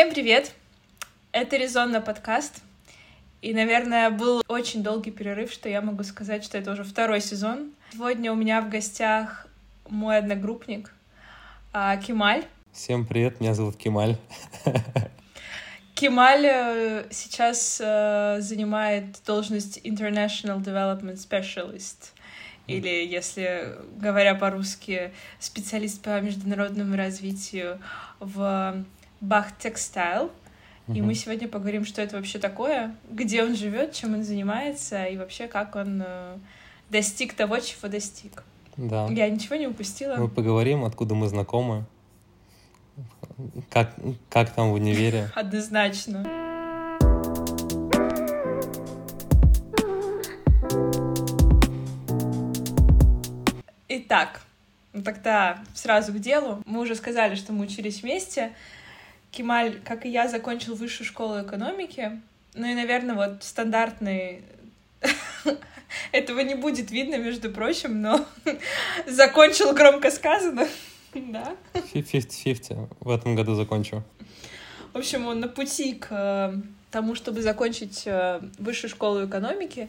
Всем привет! Это Резонно подкаст. И, наверное, был очень долгий перерыв, что я могу сказать, что это уже второй сезон. Сегодня у меня в гостях мой одногруппник а, Кемаль. Всем привет, меня зовут Кемаль. Кемаль э, сейчас э, занимает должность International Development Specialist или, если говоря по-русски, специалист по международному развитию в Бах Textile. И мы сегодня поговорим, что это вообще такое, где он живет, чем он занимается и вообще как он э, достиг того, чего достиг. Да. Я ничего не упустила. Мы поговорим, откуда мы знакомы, как, как там в универе. Однозначно. Итак, ну тогда сразу к делу. Мы уже сказали, что мы учились вместе. Кемаль, как и я, закончил высшую школу экономики. Ну и, наверное, вот стандартный... Этого не будет видно, между прочим, но закончил громко сказано. Да. 50-50. В этом году закончу. В общем, он на пути к э, тому, чтобы закончить э, высшую школу экономики.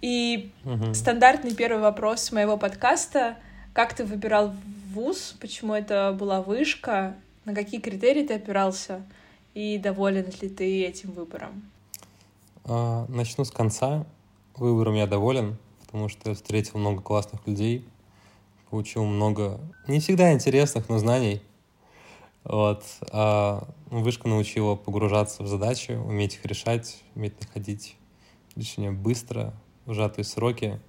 И Мгм. стандартный первый вопрос моего подкаста. Как ты выбирал вуз? Почему это была вышка? На какие критерии ты опирался? И доволен ли ты этим выбором? А, Начну с конца. Выбором я доволен, потому что я встретил много классных людей, получил много не всегда интересных, но знаний. Вот. А вышка научила погружаться в задачи, уметь их решать, уметь находить решения быстро, в сжатые сроки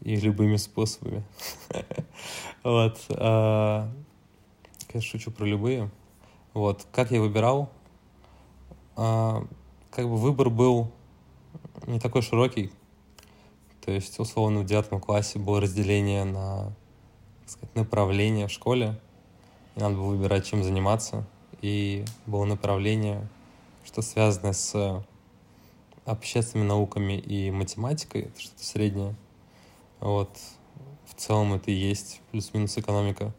и любыми способами. Вот. Конечно, шучу про любые. Вот. Как я выбирал? А, Как бы выбор был не такой широкий. То есть, условно, в девятом классе было разделение на так сказать, направления в школе. И надо было выбирать, чем заниматься. И было направление, что связано с общественными науками и математикой, это что-то среднее. Вот. В целом это и есть плюс-минус экономика.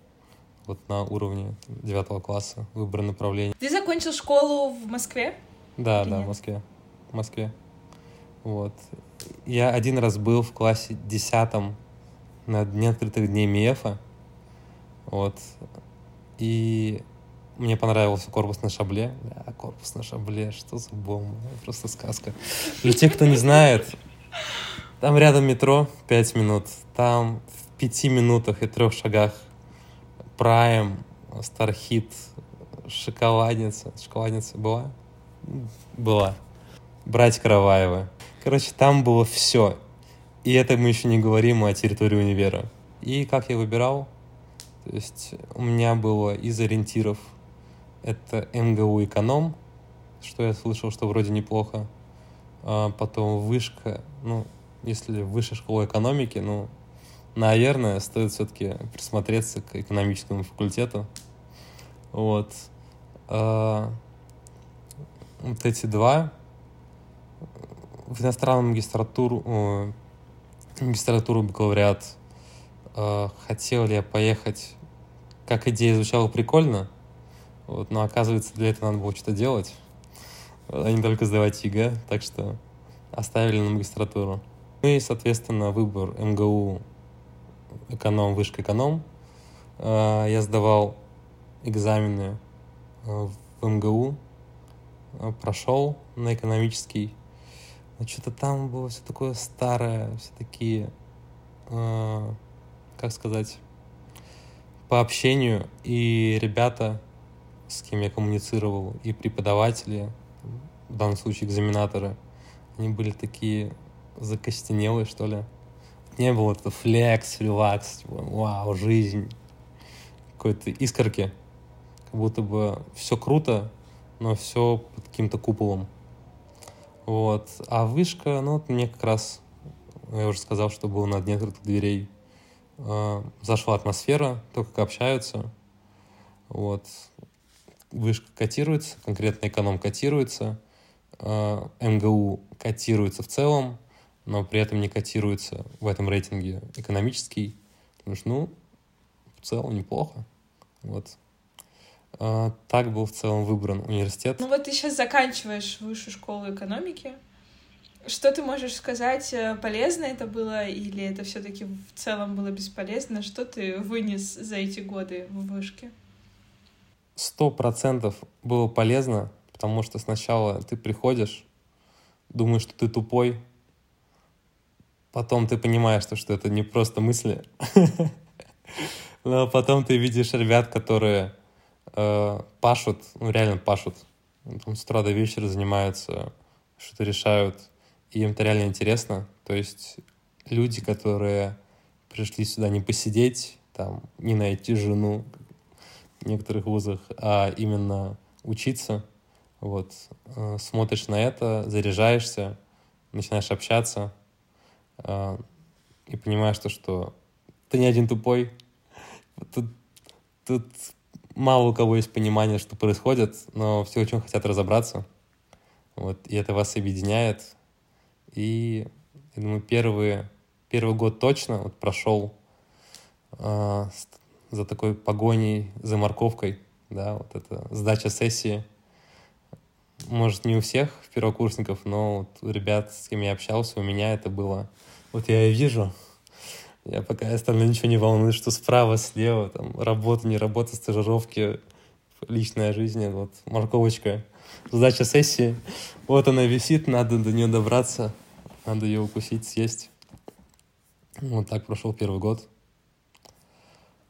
Вот на уровне девятого класса выбор направления. Ты закончил школу в Москве? Да, Или да, нет? в Москве. В Москве. Вот. Я один раз был в классе десятом на Дне открытых дней МИЭФа. Вот. И мне понравился корпус на шабле. Да, корпус на шабле, что за бомба. Просто сказка. Для тех, кто не знает, там рядом метро 5 минут. Там в пяти минутах и трех шагах Прайм, Стархит, Шоколадница. Шоколадница была? Была. Братья Караваевы. Короче, там было все. И это мы еще не говорим о территории универа. И как я выбирал? То есть у меня было из ориентиров это МГУ эконом, что я слышал, что вроде неплохо. А потом вышка, ну, если высшая школа экономики, ну, наверное, стоит все-таки присмотреться к экономическому факультету. Вот. А, вот эти два. В иностранную магистратуру, магистратуру бакалавриат э, хотел ли я поехать, как идея звучала прикольно, вот, но оказывается для этого надо было что-то делать, а не только сдавать ЕГЭ, так что оставили на магистратуру. Ну и, соответственно, выбор МГУ эконом, вышка эконом. Э, Я сдавал экзамены э, в МГУ, э, прошел на экономический. Но что-то там было все такое старое, все такие, как сказать, по общению. И ребята, с кем я коммуницировал, и преподаватели, в данном случае экзаменаторы, они были такие закостенелые, что ли. Не было это флекс, релакс, типа, вау, жизнь, какой-то искорки. Как будто бы все круто, но все под каким-то куполом. Вот. А вышка, ну, вот мне как раз, я уже сказал, что был на дне открытых дверей. Э, Зашла атмосфера, то, как общаются. Вот. Вышка котируется, конкретно эконом котируется. Э, МГУ котируется в целом, но при этом не котируется в этом рейтинге экономический. Потому что, ну, в целом неплохо. Вот. э, так был в целом выбран университет. Ну вот ты сейчас заканчиваешь высшую школу экономики. Что ты можешь сказать, э, полезно это было или это все-таки в целом было бесполезно? Что ты вынес за эти годы в вышке? Сто процентов было полезно, потому что сначала ты приходишь, думаешь, что ты тупой, потом ты понимаешь, что, что это не просто мысли, но потом ты видишь ребят, которые э, пашут, ну реально пашут, там с утра до вечера занимаются, что-то решают, и им это реально интересно. То есть люди, которые пришли сюда не посидеть, там, не найти жену в некоторых вузах, а именно учиться, вот, э, смотришь на это, заряжаешься, начинаешь общаться, и понимаешь то, что ты не один тупой, тут, тут мало у кого есть понимание, что происходит, но все очень хотят разобраться, вот, и это вас объединяет, и, я думаю, первые, первый год точно вот прошел э, за такой погоней, за морковкой, да, вот это сдача сессии. Может, не у всех первокурсников, но вот у ребят, с кем я общался, у меня это было... Вот я и вижу, я пока остальное ничего не волнует, что справа, слева, там, работа, не работа, стажировки, личная жизнь, вот, морковочка, сдача сессии. Вот она висит, надо до нее добраться. Надо ее укусить, съесть. Вот так прошел первый год.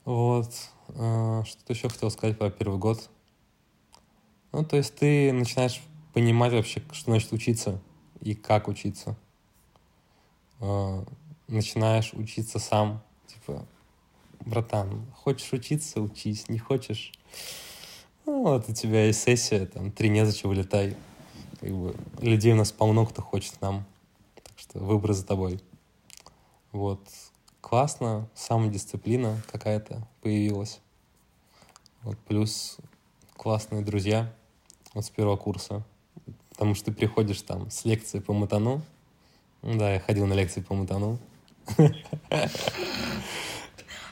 Вот. А, что-то еще хотел сказать про первый год. Ну, то есть ты начинаешь понимать вообще, что значит учиться и как учиться. А, начинаешь учиться сам. Типа, братан, хочешь учиться, учись, не хочешь. Ну, вот у тебя есть сессия, там, три незачем, вылетай. Как бы, людей у нас полно, кто хочет нам что выбор за тобой. Вот. Классно, самодисциплина какая-то появилась. Вот, плюс классные друзья вот с первого курса. Потому что ты приходишь там с лекции по матану. Да, я ходил на лекции по матану.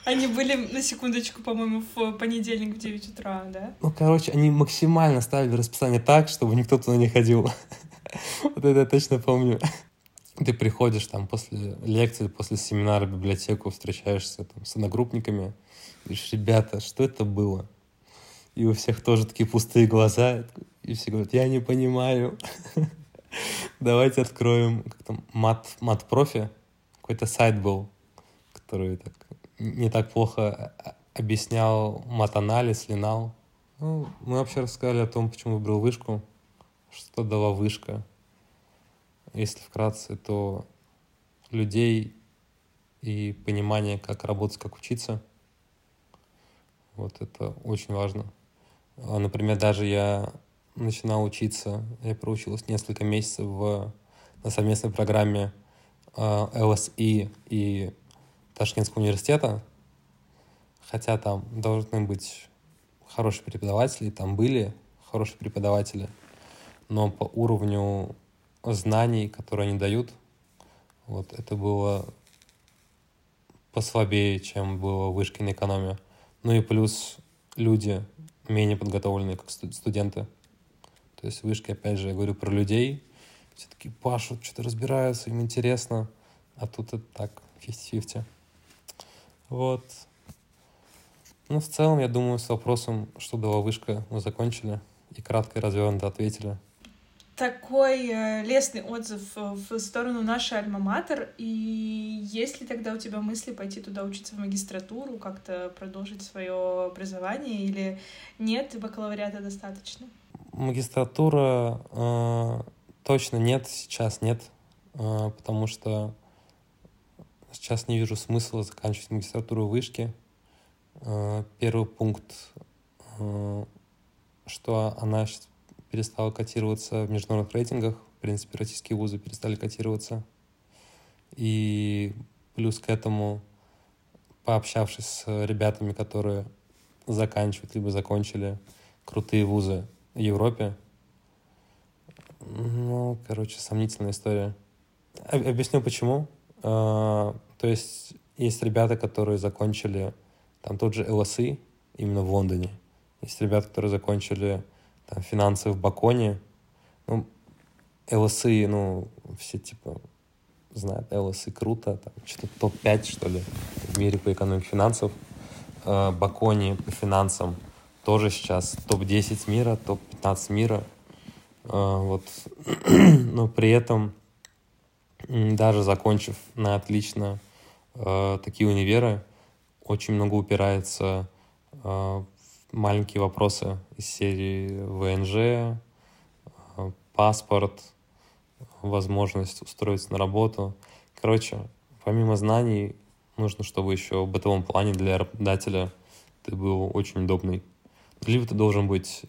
Они были, на секундочку, по-моему, в понедельник в 9 утра, да? Ну, короче, они максимально ставили расписание так, чтобы никто туда не ходил. Вот это я точно помню ты приходишь там после лекции, после семинара в библиотеку, встречаешься там с одногруппниками, говоришь, ребята, что это было? И у всех тоже такие пустые глаза, и все говорят, я не понимаю. Давайте откроем как там, мат, мат профи. Какой-то сайт был, который так, не так плохо объяснял мат-анализ, линал. Ну, мы вообще рассказали о том, почему выбрал вышку, что дала вышка, если вкратце, то людей и понимание, как работать, как учиться. Вот это очень важно. А, например, даже я начинал учиться, я проучился несколько месяцев в, на совместной программе ЛСИ а, и Ташкентского университета, хотя там должны быть хорошие преподаватели, там были хорошие преподаватели, но по уровню знаний, которые они дают, вот это было послабее, чем было в вышке на экономию. Ну и плюс люди менее подготовленные, как студенты. То есть вышки, опять же, я говорю про людей, все таки пашут, что-то разбираются, им интересно, а тут это так, 50-50. Вот. Ну, в целом, я думаю, с вопросом, что дала вышка, мы закончили и кратко и развернуто ответили такой э, лестный отзыв э, в сторону нашей альма-матер, и есть ли тогда у тебя мысли пойти туда учиться в магистратуру, как-то продолжить свое образование, или нет, бакалавриата достаточно? Магистратура э, точно нет, сейчас нет, э, потому что сейчас не вижу смысла заканчивать магистратуру в вышке. Э, первый пункт, э, что она перестала котироваться в международных рейтингах. В принципе, российские вузы перестали котироваться. И плюс к этому, пообщавшись с ребятами, которые заканчивают либо закончили крутые вузы Европе, ну, короче, сомнительная история. Объясню почему. А, то есть есть ребята, которые закончили там тот же ЛСИ именно в Лондоне, Есть ребята, которые закончили там, финансы в Баконе. Ну, ЛСИ, ну, все типа знают, ЛСИ круто, там что-то топ-5, что ли, в мире по экономике финансов. Э, Бакони по финансам тоже сейчас топ-10 мира, топ-15 мира. Э, вот. Но при этом, даже закончив на отлично э, такие универы, очень много упирается в маленькие вопросы из серии ВНЖ, паспорт, возможность устроиться на работу. Короче, помимо знаний, нужно, чтобы еще в бытовом плане для работодателя ты был очень удобный. Либо ты должен быть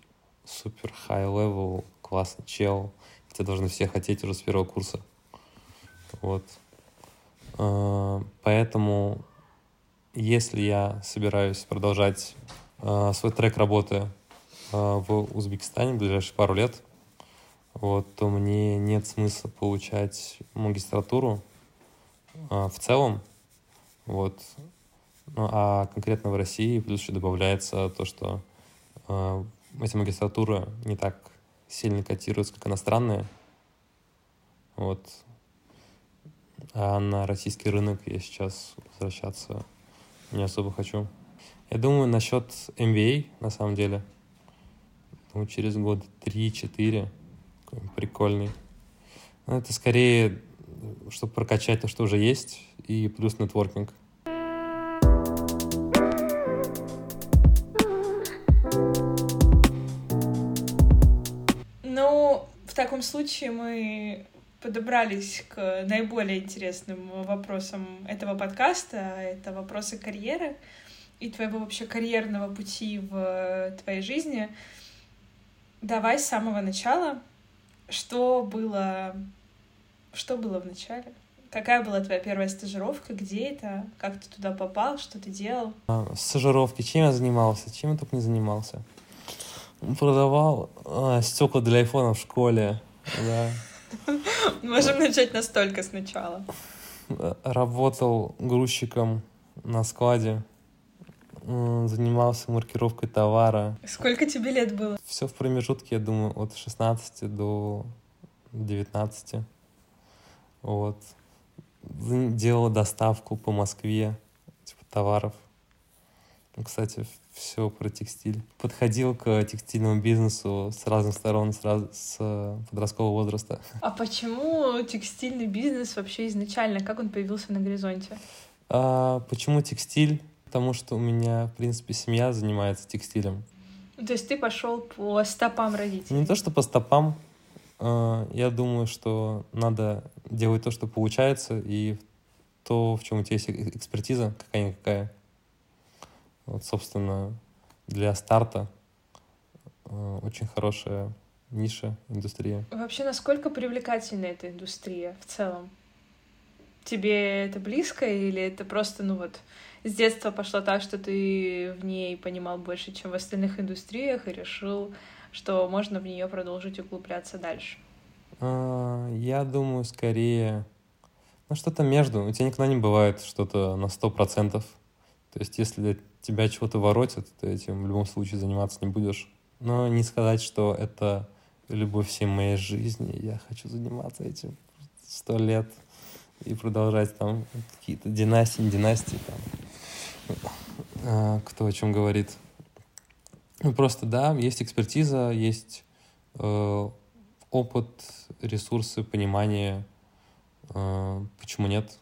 супер high-level, классный чел, тебя должны все хотеть уже с первого курса. Вот. А, поэтому, если я собираюсь продолжать а, свой трек работы а, в Узбекистане в ближайшие пару лет, вот, то мне нет смысла получать магистратуру в целом, вот. Ну, а конкретно в России плюс еще добавляется то, что э, эти магистратуры не так сильно котируются, как иностранные. Вот. А на российский рынок я сейчас возвращаться не особо хочу. Я думаю, насчет MBA, на самом деле, думаю, через год 3-4, прикольный. Но это скорее, чтобы прокачать то, что уже есть, и плюс нетворкинг. Таком случае мы подобрались к наиболее интересным вопросам этого подкаста. Это вопросы карьеры и твоего вообще карьерного пути в твоей жизни. Давай с самого начала. Что было... Что было в начале? Какая была твоя первая стажировка? Где это? Как ты туда попал? Что ты делал? А, стажировки. Чем я занимался? Чем я только не занимался? Продавал а, стекла для айфона в школе. Да. Можем начать настолько сначала. Работал грузчиком на складе. Занимался маркировкой товара. Сколько тебе лет было? Все в промежутке, я думаю, от 16 до 19. Вот делала доставку по Москве, типа товаров. Ну, кстати, все про текстиль. Подходил к текстильному бизнесу с разных сторон, с, раз... с подросткового возраста. А почему текстильный бизнес вообще изначально? Как он появился на горизонте? А, почему текстиль? Потому что у меня, в принципе, семья занимается текстилем. То есть ты пошел по стопам родителей? Не то, что по стопам. А, я думаю, что надо делать то, что получается, и то, в чем у тебя есть экспертиза, какая-никакая. Вот, собственно, для старта а, очень хорошая ниша, индустрия. Вообще, насколько привлекательна эта индустрия в целом? Тебе это близко или это просто, ну вот, с детства пошло так, что ты в ней понимал больше, чем в остальных индустриях, и решил что можно в нее продолжить углубляться дальше? А, я думаю, скорее, ну, что-то между. У тебя никогда не бывает что-то на сто процентов. То есть, если тебя чего-то воротит, ты этим в любом случае заниматься не будешь. Но не сказать, что это любовь всей моей жизни, я хочу заниматься этим сто лет и продолжать там какие-то династии, не династии там. А, кто о чем говорит. Ну, просто, да, есть экспертиза, есть э, опыт, ресурсы, понимание, э, почему нет.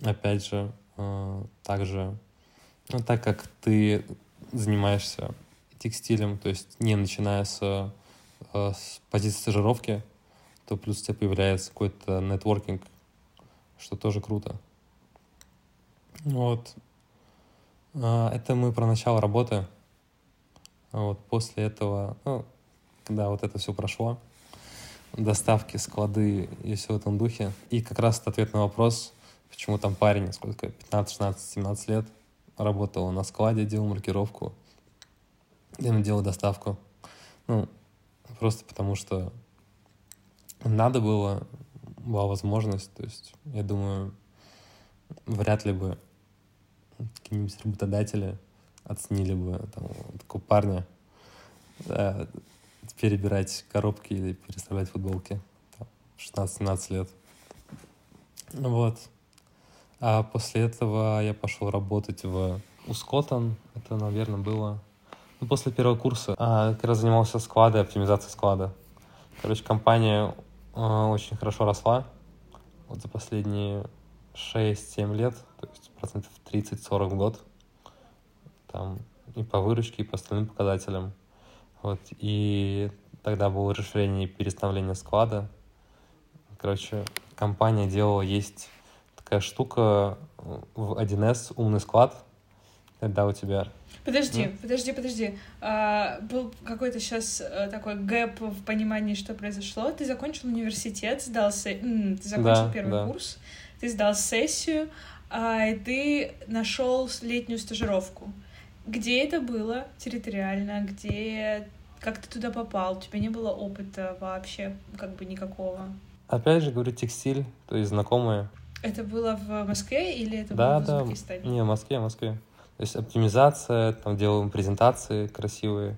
Опять же, также, ну, так как ты занимаешься текстилем, то есть не начиная с, э, с позиции стажировки, то плюс у тебя появляется какой-то нетворкинг, что тоже круто. Вот. А, это мы про начало работы. Вот после этого, ну, когда вот это все прошло, доставки, склады и все в этом духе. И как раз ответ на вопрос, почему там парень, сколько, 15, 16, 17 лет, работал на складе, делал маркировку, делал доставку. Ну, просто потому что надо было, была возможность. То есть, я думаю, вряд ли бы какие-нибудь работодатели оценили бы там, такого парня да, перебирать коробки или переставлять футболки там, 16-17 лет. Вот. А после этого я пошел работать в Ускотон. Это, наверное, было ну, после первого курса. А, как раз занимался складой, оптимизацией склада. Короче, компания э, очень хорошо росла. Вот за последние 6-7 лет, то есть процентов 30-40 в год. Там и по выручке, и по остальным показателям. Вот, и тогда было расширение и перестановление склада. Короче, компания делала, есть такая штука в 1С, умный склад, когда у тебя... Подожди, ну? подожди, подожди. А, был какой-то сейчас а, такой гэп в понимании, что произошло. Ты закончил университет, сдал... Се... Ты закончил да, первый да. курс, ты сдал сессию, а, и ты нашел летнюю стажировку. Где это было территориально? Где как ты туда попал? У тебя не было опыта вообще, как бы никакого? Опять же, говорю, текстиль, то есть знакомые. Это было в Москве или это да, было в да. Узбекистане? Не, в Москве, в Москве. То есть оптимизация, там делаем презентации красивые,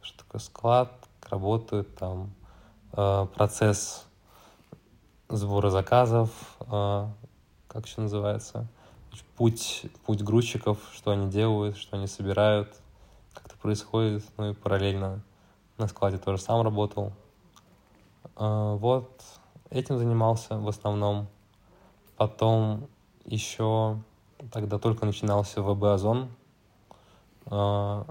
что такое склад, работает там э, процесс сбора заказов, э, как еще называется, путь, путь грузчиков, что они делают, что они собирают, как это происходит, ну и параллельно на складе тоже сам работал. Э, вот этим занимался в основном. Потом еще тогда только начинался ВБ Озон. Э,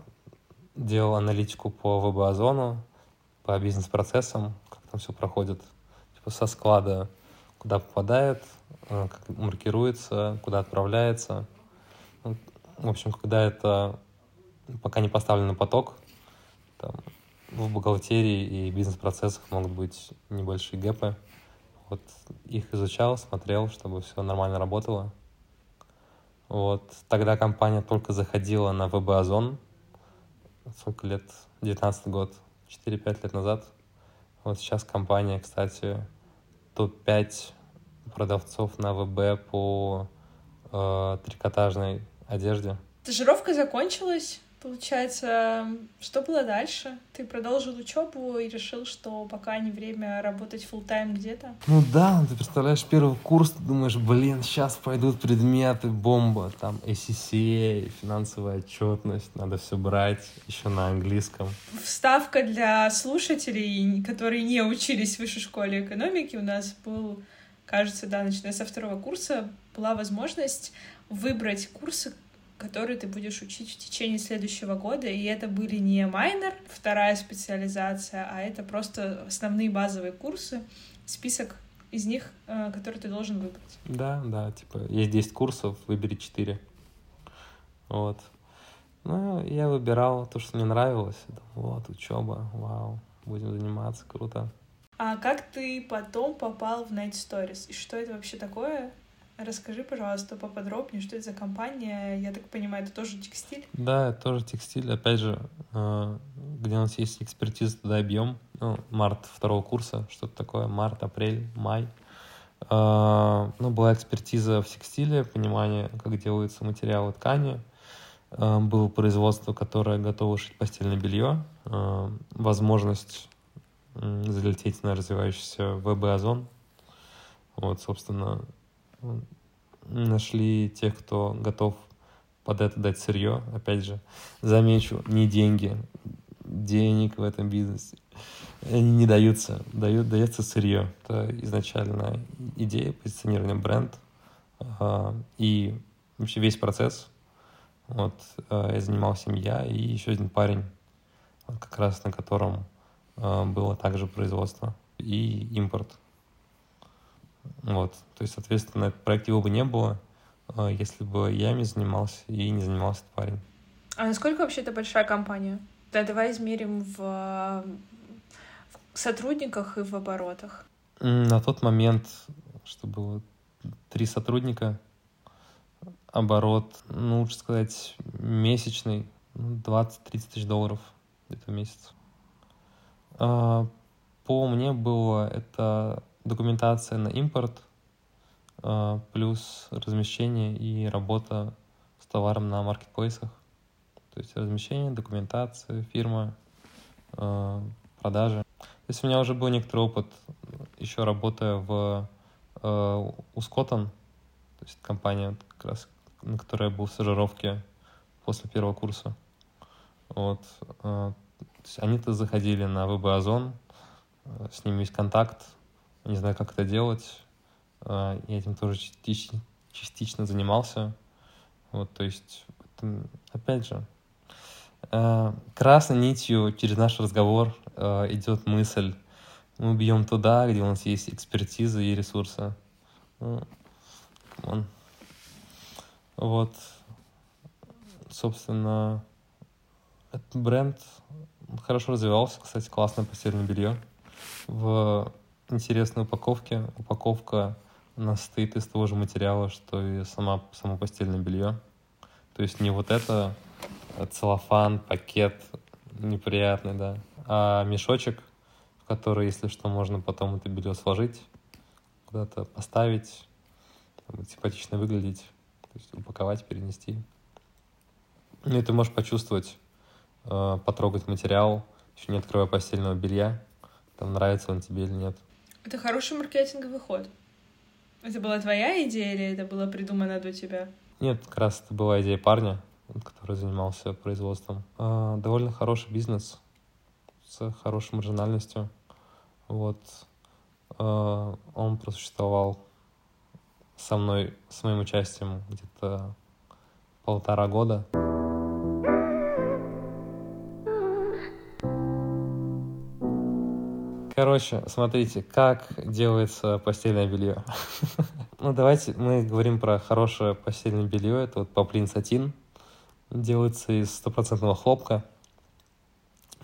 делал аналитику по ВБ Озону, по бизнес-процессам, как там все проходит. Типа со склада, куда попадает, э, как маркируется, куда отправляется. В общем, когда это пока не поставлен на поток, там, в бухгалтерии и бизнес-процессах могут быть небольшие гэпы. Вот их изучал, смотрел, чтобы все нормально работало. Вот. Тогда компания только заходила на ВБ Озон. Сколько лет? 19 год. 4-5 лет назад. Вот сейчас компания, кстати, топ-5 продавцов на ВБ по э, трикотажной одежде. Стажировка закончилась. Получается, что было дальше? Ты продолжил учебу и решил, что пока не время работать full тайм где-то? Ну да, ты представляешь, первый курс, ты думаешь, блин, сейчас пойдут предметы, бомба, там ACCA, финансовая отчетность, надо все брать, еще на английском. Вставка для слушателей, которые не учились в высшей школе экономики, у нас был, кажется, да, начиная со второго курса, была возможность выбрать курсы, которые ты будешь учить в течение следующего года. И это были не майнер, вторая специализация, а это просто основные базовые курсы, список из них, э, которые ты должен выбрать. Да, да, типа есть 10 курсов, выбери 4. Вот. Ну, я выбирал то, что мне нравилось. Вот, учеба, вау, будем заниматься, круто. А как ты потом попал в Night Stories? И что это вообще такое? Расскажи, пожалуйста, поподробнее, что это за компания. Я так понимаю, это тоже текстиль? Да, это тоже текстиль. Опять же, э, где у нас есть экспертиза, туда объем. Ну, март второго курса, что-то такое, март, апрель, май. Э, ну, была экспертиза в текстиле, понимание, как делаются материалы ткани. Э, было производство, которое готово шить постельное белье. Возможность залететь на развивающийся ВБ-озон. Вот, собственно, нашли тех, кто готов под это дать сырье. Опять же, замечу, не деньги. Денег в этом бизнесе они не даются. Дают, дается сырье. Это изначально идея позиционирования бренд и вообще весь процесс. Вот э, я занимался им я и еще один парень, как раз на котором э, было также производство и импорт. Вот. То есть, соответственно, проекта его бы не было, а, если бы я ими занимался и не занимался этот парень. А насколько вообще это большая компания? Да, давай измерим в, в сотрудниках и в оборотах. На тот момент, что было три сотрудника, оборот, ну, лучше сказать, месячный, 20-30 ну, тысяч долларов где-то в месяц. А, по мне было это документация на импорт, а, плюс размещение и работа с товаром на маркетплейсах. То есть размещение, документация, фирма, э, продажи. То есть у меня уже был некоторый опыт, еще работая в э, Ускотон, то есть компания, как раз, на которой я был в стажировке после первого курса. Вот. Они-то заходили на ВБ-Озон, э, с ними есть контакт, не знаю, как это делать. Э, я этим тоже частично, частично занимался. Вот, то есть, опять же, э, красной нитью через наш разговор э, идет мысль, мы бьем туда, где у нас есть экспертиза и ресурсы. Ну, вот, собственно, этот бренд хорошо развивался. Кстати, классное постельное белье в интересной упаковке. Упаковка у нас состоит из того же материала, что и сама, само постельное белье. То есть не вот это а целлофан, пакет неприятный, да, а мешочек, в который, если что, можно потом это белье сложить, куда-то поставить, симпатично выглядеть, то есть упаковать, перенести. Ну и ты можешь почувствовать, э, потрогать материал, еще не открывая постельного белья, там нравится он тебе или нет. Это хороший маркетинговый ход. Это была твоя идея или это было придумано до тебя? Нет, как раз это была идея парня, который занимался производством. А, довольно хороший бизнес с хорошей маржинальностью. Вот. А, он просуществовал со мной, с моим участием где-то полтора года. Короче, смотрите, как делается постельное белье. ну, давайте мы говорим про хорошее постельное белье. Это вот поплин сатин. Делается из стопроцентного хлопка.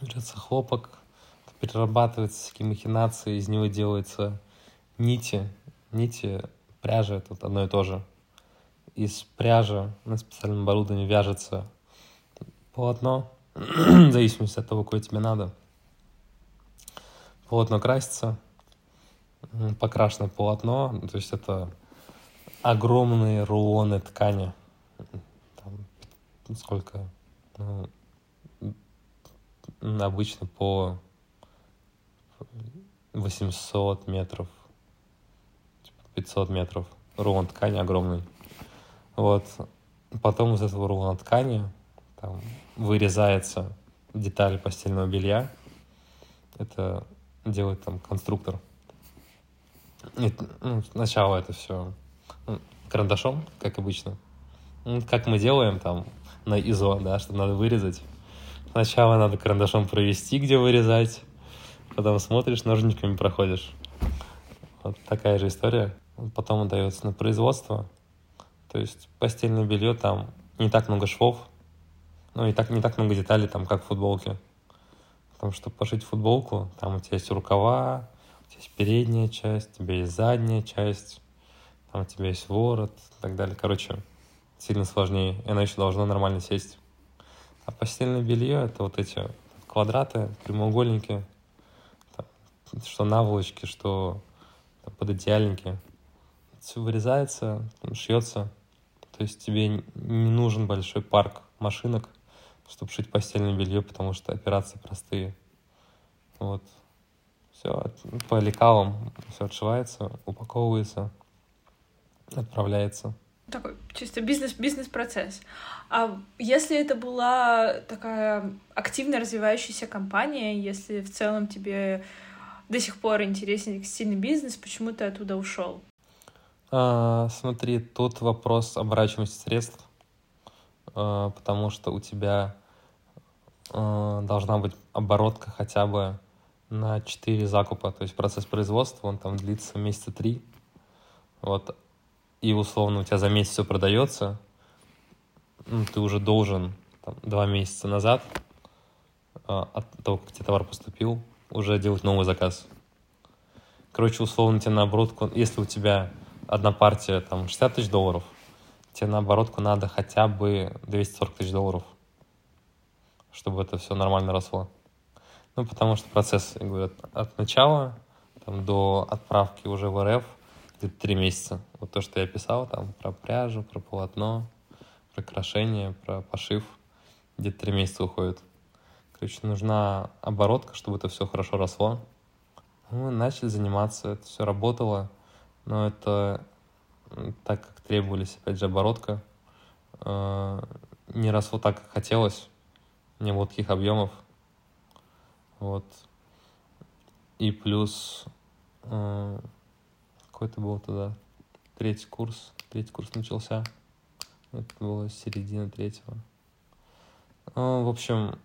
Берется хлопок, перерабатывается всякие махинации, из него делаются нити. Нити, пряжа, это вот одно и то же. Из пряжи на специальном оборудовании вяжется полотно, в зависимости от того, какое тебе надо полотно красится, покрашенное полотно, то есть это огромные рулоны ткани, там, сколько, ну, обычно по 800 метров, 500 метров, рулон ткани огромный. Вот. Потом из этого рулона ткани там, вырезается деталь постельного белья. Это делает там конструктор. И, ну, сначала это все ну, карандашом, как обычно. Ну, как мы делаем там на ИЗО, да, что надо вырезать. Сначала надо карандашом провести, где вырезать, потом смотришь, ножничками проходишь. Вот такая же история. Потом отдается на производство. То есть постельное белье там не так много швов, ну и так, не так много деталей, там, как в футболке. Потому что пошить футболку, там у тебя есть рукава, у тебя есть передняя часть, у тебя есть задняя часть, там у тебя есть ворот и так далее. Короче, сильно сложнее, и оно еще должно нормально сесть. А постельное белье — это вот эти квадраты, прямоугольники, там, что наволочки, что там, пододеяльники. Все вырезается, шьется. То есть тебе не нужен большой парк машинок, чтобы шить постельное белье, потому что операции простые. Вот. Все по лекалам все отшивается, упаковывается, отправляется. Такой чисто бизнес, бизнес-процесс. А если это была такая активно развивающаяся компания, если в целом тебе до сих пор интересен текстильный бизнес, почему ты оттуда ушел? А, смотри, тут вопрос оборачиваемости средств. Э, потому что у тебя э, должна быть оборотка хотя бы на 4 закупа. То есть процесс производства, он там длится месяца 3. Вот. И условно у тебя за месяц все продается, ну, ты уже должен там, 2 месяца назад э, от того, как тебе товар поступил, уже делать новый заказ. Короче, условно тебе на оборотку, если у тебя одна партия там 60 тысяч долларов – тебе на оборотку надо хотя бы 240 тысяч долларов, чтобы это все нормально росло. Ну, потому что процесс, я говорю, от, начала там, до отправки уже в РФ где-то три месяца. Вот то, что я писал, там, про пряжу, про полотно, про крашение, про пошив. где-то три месяца уходит. Короче, нужна оборотка, чтобы это все хорошо росло. Мы начали заниматься, это все работало, но это так как требовались, опять же, оборотка, э, не росло так, как хотелось, не было таких объемов. Вот. И плюс э, какой-то был тогда третий курс, третий курс начался. Это было середина третьего. Ну, в общем,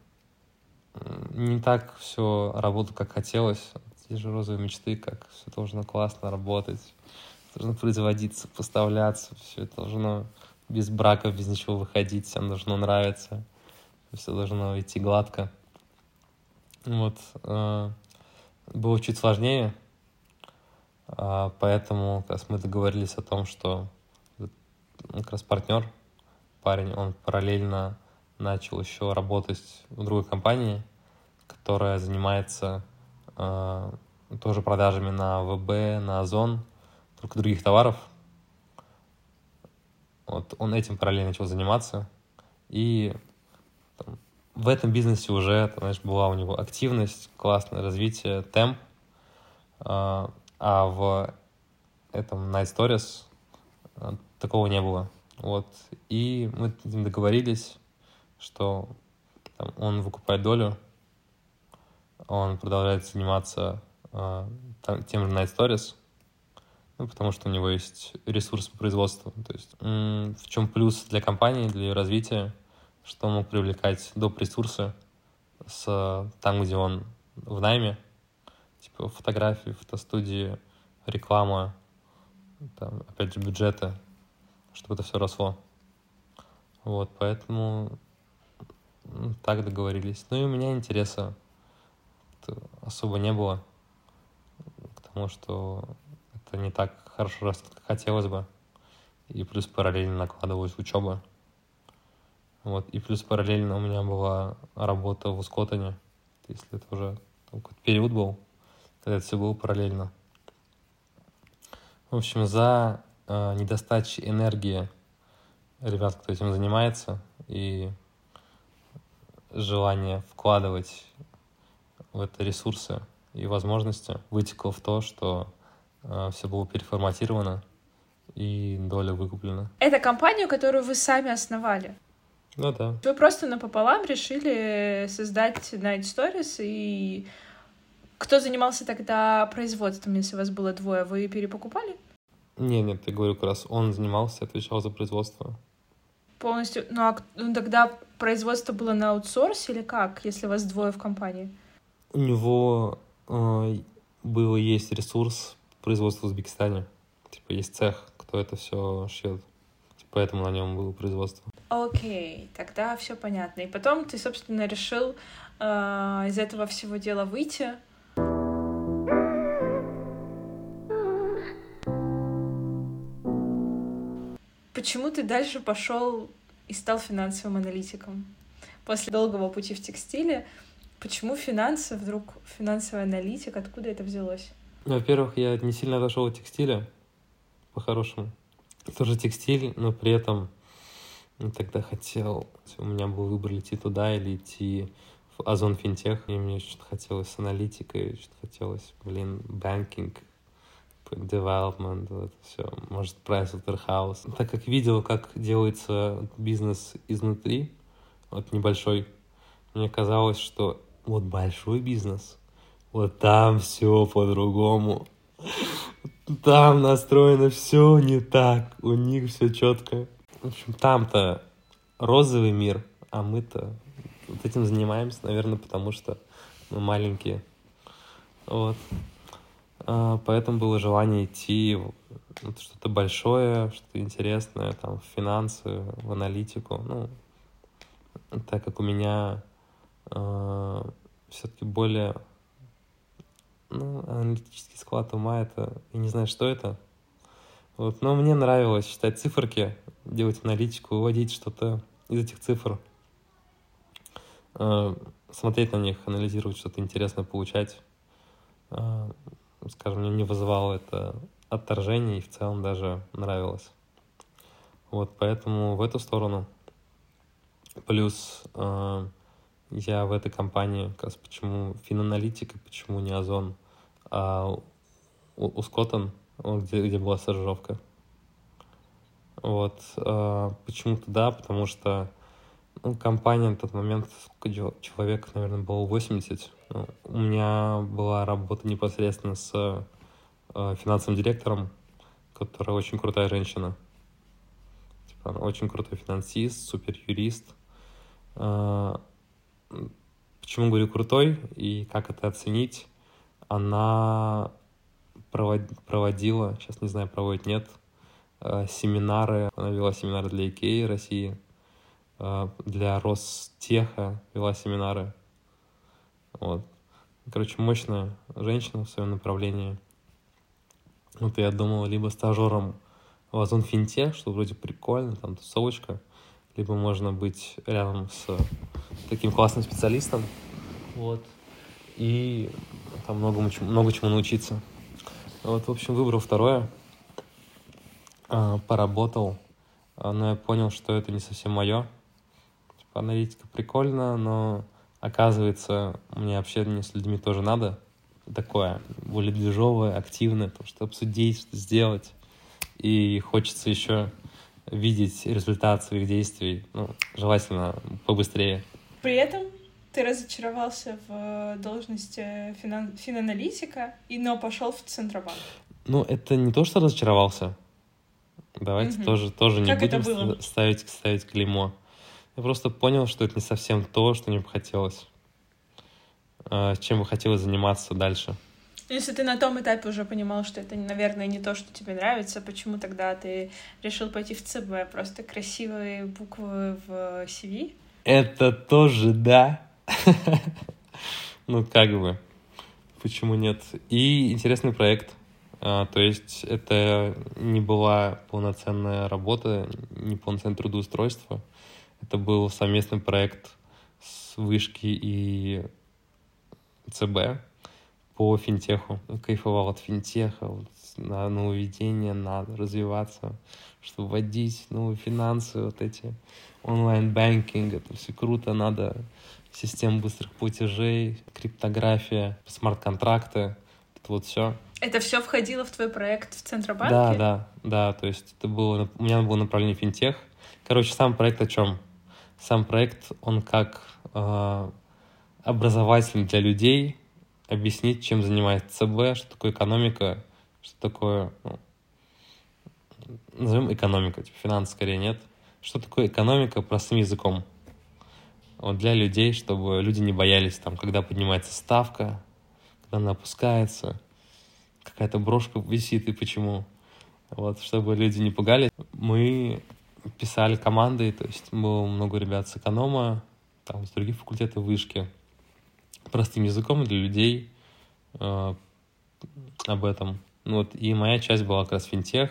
не так все работало, как хотелось. Те же розовые мечты, как все должно классно работать, должно производиться, поставляться, все это должно без браков, без ничего выходить, всем должно нравиться, все должно идти гладко. Вот. Э, было чуть сложнее, а, поэтому как раз мы договорились о том, что как раз партнер, парень, он параллельно начал еще работать в другой компании, которая занимается э, тоже продажами на ВБ, на Озон, только других товаров. Вот он этим параллельно начал заниматься. И там, в этом бизнесе уже, там, знаешь, была у него активность, классное развитие, темп. Э, а в этом Night Stories э, такого не было. Вот. И мы с ним договорились, что там, он выкупает долю, он продолжает заниматься э, там, тем же Night Stories, ну, потому что у него есть ресурс по производству. То есть в чем плюс для компании, для ее развития, что он мог привлекать доп. ресурсы с там, где он в найме, типа фотографии, фотостудии, реклама, там, опять же, бюджеты, чтобы это все росло. Вот, поэтому так договорились. Ну и у меня интереса особо не было, потому что это не так хорошо растет, как хотелось бы. И плюс параллельно накладывалась учеба. Вот. И плюс параллельно у меня была работа в Ускотане. Если это уже какой-то период был, тогда это все было параллельно. В общем, за э, недостачей энергии ребят, кто этим занимается, и желание вкладывать в это ресурсы и возможности вытекло в то, что все было переформатировано и доля выкуплена. Это компанию, которую вы сами основали? Ну да. Вы просто напополам решили создать Night Stories, и кто занимался тогда производством, если у вас было двое? Вы перепокупали? Не, нет, я говорю как раз, он занимался, отвечал за производство полностью... Ну, а ну, тогда производство было на аутсорсе или как, если вас двое в компании? У него э, был есть ресурс производства в Узбекистане. Типа есть цех, кто это все шьет. Типа, поэтому на нем было производство. Окей, okay, тогда все понятно. И потом ты, собственно, решил э, из этого всего дела выйти, Почему ты дальше пошел и стал финансовым аналитиком? После долгого пути в текстиле, почему финансы вдруг финансовый аналитик? Откуда это взялось? Ну, во-первых, я не сильно отошел от текстиля, по-хорошему. Тоже текстиль, но при этом ну, тогда хотел... У меня был выбор идти туда или идти в Озон Финтех. И мне что-то хотелось с аналитикой, что-то хотелось, блин, банкинг, development, вот все, может, Pricewaterhouse. Так как видел, как делается бизнес изнутри, вот небольшой, мне казалось, что вот большой бизнес, вот там все по-другому. Там настроено все не так, у них все четко. В общем, там-то розовый мир, а мы-то вот этим занимаемся, наверное, потому что мы маленькие. Вот. А, поэтому было желание идти в что-то большое, что-то интересное, там, в финансы, в аналитику. Ну, так как у меня э, все-таки более ну, аналитический склад ума, это, я не знаю, что это. Вот, но мне нравилось считать циферки, делать аналитику, выводить что-то из этих цифр, э, смотреть на них, анализировать что-то интересное, получать. Э, скажем, мне не вызывало это отторжение и в целом даже нравилось. Вот, поэтому в эту сторону. Плюс э, я в этой компании, как раз почему финаналитика, почему не Озон, а у, у Скоттон, где, где была стажировка. Вот. Э, почему-то да, потому что ну, компания на тот момент, сколько человек, наверное, было 80. Ну, у меня была работа непосредственно с э, финансовым директором, которая очень крутая женщина. Типа, она очень крутой финансист, супер юрист. Э, почему говорю крутой и как это оценить? Она проводила, сейчас не знаю, проводит, нет, э, семинары. Она вела семинары для Икеи России – Э, для Ростеха вела семинары. Вот. Короче, мощная женщина в своем направлении. Вот я думал, либо стажером в Озон Финте, что вроде прикольно, там тусовочка, либо можно быть рядом с таким классным специалистом. Вот. И там много, много чему научиться. Вот, в общем, выбрал второе. А, поработал, а, но я понял, что это не совсем мое аналитика прикольно, но оказывается, мне общение с людьми тоже надо. Такое более движовое, активное, потому что обсудить, что сделать. И хочется еще видеть результат своих действий, ну, желательно побыстрее. При этом ты разочаровался в должности финан... финаналитика, и но пошел в Центробанк. Ну, это не то, что разочаровался. Давайте угу. тоже, тоже не будем ставить, ставить клеймо. Я просто понял, что это не совсем то, что мне бы хотелось. А, чем бы хотелось заниматься дальше. Если ты на том этапе уже понимал, что это, наверное, не то, что тебе нравится, почему тогда ты решил пойти в ЦБ? Просто красивые буквы в CV? Это тоже да. Ну, как бы. Почему нет? И интересный проект. А, то есть это не была полноценная работа, не полноценное трудоустройство. Это был совместный проект с Вышки и ЦБ по финтеху. Кайфовал от финтеха, вот, на нововведения, надо развиваться, чтобы вводить новые финансы, вот эти онлайн-банкинг, это все круто, надо система быстрых платежей, криптография, смарт-контракты, это вот все. Это все входило в твой проект в Центробанке? Да, да, да, то есть это было, у меня было направление финтех. Короче, сам проект о чем? сам проект, он как э, образователь для людей, объяснить, чем занимается ЦБ, что такое экономика, что такое, ну, назовем экономика, типа финансы скорее нет, что такое экономика простым языком. Вот для людей, чтобы люди не боялись, там, когда поднимается ставка, когда она опускается, какая-то брошка висит и почему. Вот, чтобы люди не пугались. Мы писали командой, то есть было много ребят с эконома, там, с других факультетов вышки, простым языком для людей э, об этом. Ну, вот, и моя часть была как раз финтех.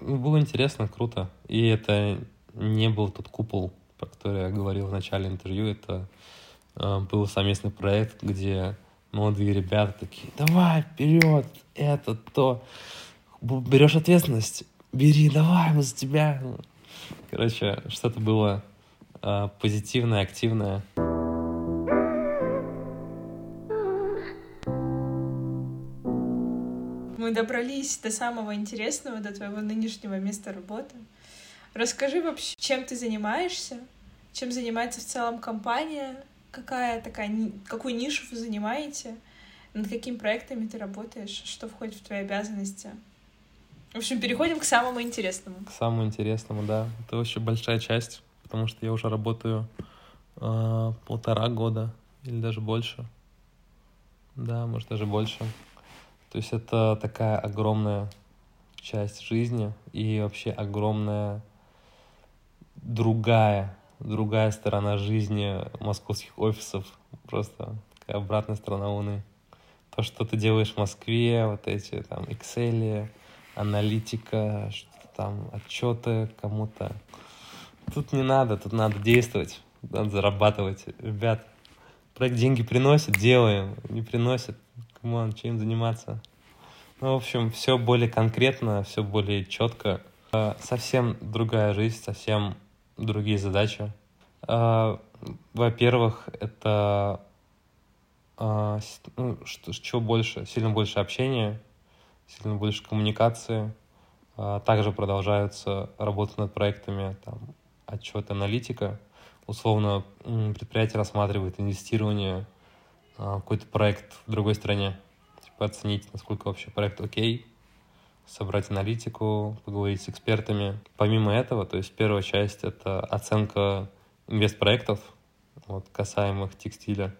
Было интересно, круто. И это не был тот купол, про который я говорил в начале интервью. Это э, был совместный проект, где молодые ребята такие, давай, вперед, это, то. Берешь ответственность, бери, давай, мы за тебя. Короче, что-то было э, позитивное, активное. Мы добрались до самого интересного, до твоего нынешнего места работы. Расскажи вообще, чем ты занимаешься, чем занимается в целом компания, какая такая, какую нишу вы занимаете, над какими проектами ты работаешь, что входит в твои обязанности. В общем, переходим к самому интересному. К самому интересному, да. Это очень большая часть, потому что я уже работаю э, полтора года или даже больше. Да, может даже больше. То есть это такая огромная часть жизни и вообще огромная другая, другая сторона жизни московских офисов. Просто такая обратная сторона Луны. То, что ты делаешь в Москве, вот эти там Excel, аналитика, что там, отчеты кому-то. Тут не надо, тут надо действовать, надо зарабатывать. Ребят, проект деньги приносит, делаем, не приносит, come on, чем заниматься. Ну, в общем, все более конкретно, все более четко. Совсем другая жизнь, совсем другие задачи. А, во-первых, это а, ну, что, чего больше, сильно больше общения, сильно больше коммуникации. А, также продолжаются работы над проектами, там, отчет, аналитика. Условно, предприятие рассматривает инвестирование в какой-то проект в другой стране. Типа оценить, насколько вообще проект окей, собрать аналитику, поговорить с экспертами. Помимо этого, то есть первая часть — это оценка инвестпроектов, вот, касаемых текстиля.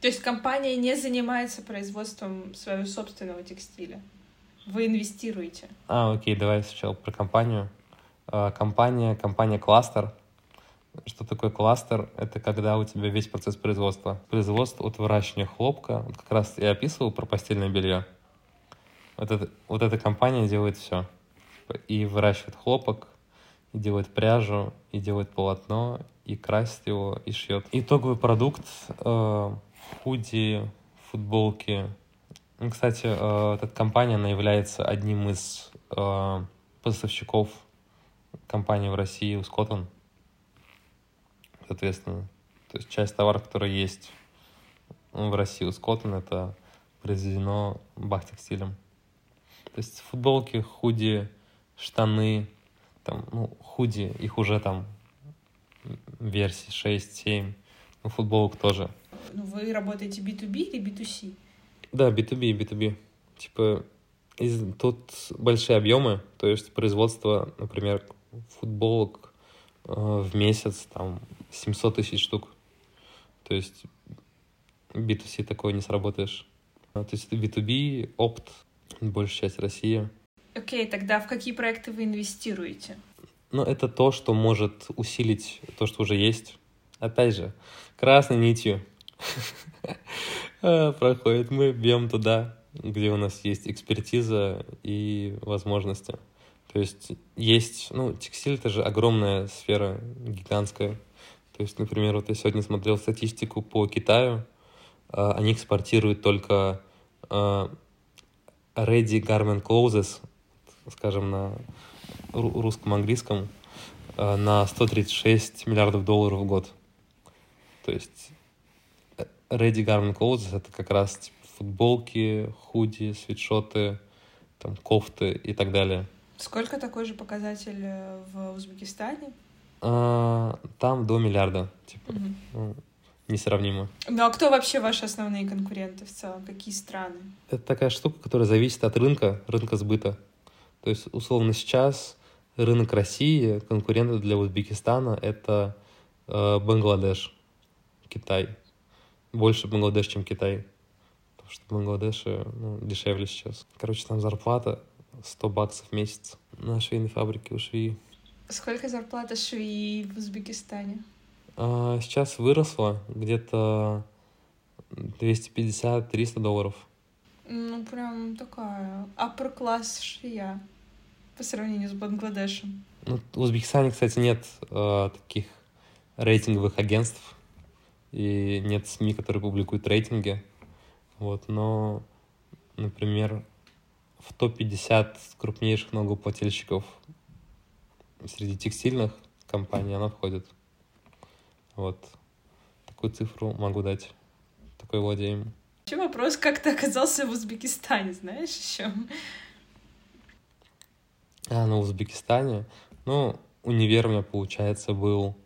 То есть компания не занимается производством своего собственного текстиля? Вы инвестируете? А, окей, давай сначала про компанию. А, компания, компания кластер. Что такое кластер? Это когда у тебя весь процесс производства. Производство от выращивания хлопка. Вот как раз я описывал про постельное белье. Вот, это, вот эта компания делает все. И выращивает хлопок, и делает пряжу, и делает полотно, и красит его, и шьет. Итоговый продукт э, худи, футболки. Ну, кстати, э, эта компания, она является одним из э, поставщиков компании в России у Скоттон. Соответственно, то есть часть товаров, которые есть в России у Скоттон, это произведено Бахтекстилем. То есть футболки, худи, штаны, там, ну, худи, их уже там версии 6, 7, ну, футболок тоже. Ну, вы работаете B2B или B2C? Да, B2B, B2B. Типа, из, тут большие объемы, то есть производство, например, футболок э, в месяц, там, 700 тысяч штук. То есть B2C такое не сработаешь. То есть это B2B, опт, большая часть России. Окей, okay, тогда в какие проекты вы инвестируете? Ну, это то, что может усилить то, что уже есть. Опять же, красной нитью проходит. Мы бьем туда, где у нас есть экспертиза и возможности. То есть есть, ну, текстиль это же огромная сфера, гигантская. То есть, например, вот я сегодня смотрел статистику по Китаю, а, они экспортируют только а, ready garment clothes, скажем, на русском, английском, э, на 136 миллиардов долларов в год. То есть э, ready garment clothes — это как раз типа, футболки, худи, свитшоты, там, кофты и так далее. Сколько такой же показатель э, в Узбекистане? А, там до миллиарда, типа. Угу. Несравнимо. Ну а кто вообще ваши основные конкуренты в целом? Какие страны? Это такая штука, которая зависит от рынка, рынка сбыта. То есть, условно, сейчас рынок России, конкуренты для Узбекистана — это э, Бангладеш, Китай. Больше Бангладеш, чем Китай. Потому что в Бангладеше ну, дешевле сейчас. Короче, там зарплата 100 баксов в месяц на швейной фабрике у швеи. Сколько зарплата швеи в Узбекистане? А, сейчас выросла где-то 250-300 долларов. Ну, прям такая upper класс швея по сравнению с Бангладешем. Ну, в Узбекистане, кстати, нет э, таких рейтинговых агентств и нет СМИ, которые публикуют рейтинги. Вот, но, например, в топ-50 крупнейших налогоплательщиков среди текстильных компаний она входит. Вот. Такую цифру могу дать. Такой владеем. Еще вопрос, как ты оказался в Узбекистане, знаешь еще? А, ну, в Узбекистане? Ну, универ у меня, получается, был